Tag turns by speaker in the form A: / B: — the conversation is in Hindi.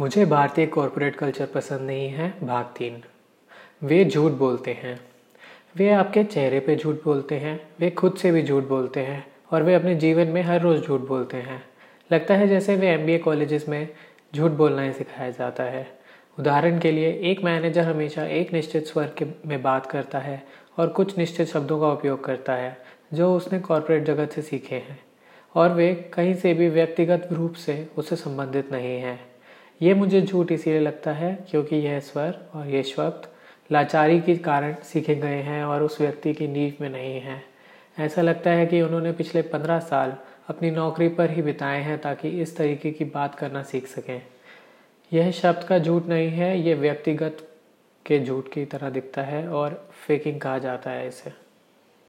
A: मुझे भारतीय कॉरपोरेट कल्चर पसंद नहीं है, भाग तीन। वे झूठ बोलते हैं। वे आपके चेहरे पे झूठ बोलते हैं, वे खुद से भी झूठ बोलते हैं, और वे अपने जीवन में हर रोज़ झूठ बोलते हैं। लगता है जैसे वे एमबीए कॉलेजेस में झूठ बोलना ही सिखाया जाता है। उदाहरण के लिए, एक मैनेजर हमेशा एक निश्चित स्वर के में बात करता है और कुछ निश्चित शब्दों का उपयोग करता है, जो उसने कॉरपोरेट जगत से सीखे हैं। और वे कहीं से भी व्यक्तिगत रूप से उससे संबंधित नहीं हैं। ये मुझे झूठ इसीलिए लगता है क्योंकि यह स्वर और ये शब्द लाचारी के कारण सीखे गए हैं और उस व्यक्ति की नींव में नहीं है। ऐसा लगता है कि उन्होंने पिछले पंद्रह साल अपनी नौकरी पर ही बिताए हैं ताकि इस तरीके की बात करना सीख सकें। यह शब्द का झूठ नहीं है, ये व्यक्तिगत के झूठ की तरह दिखता है और फेकिंग कहा जाता है इसे।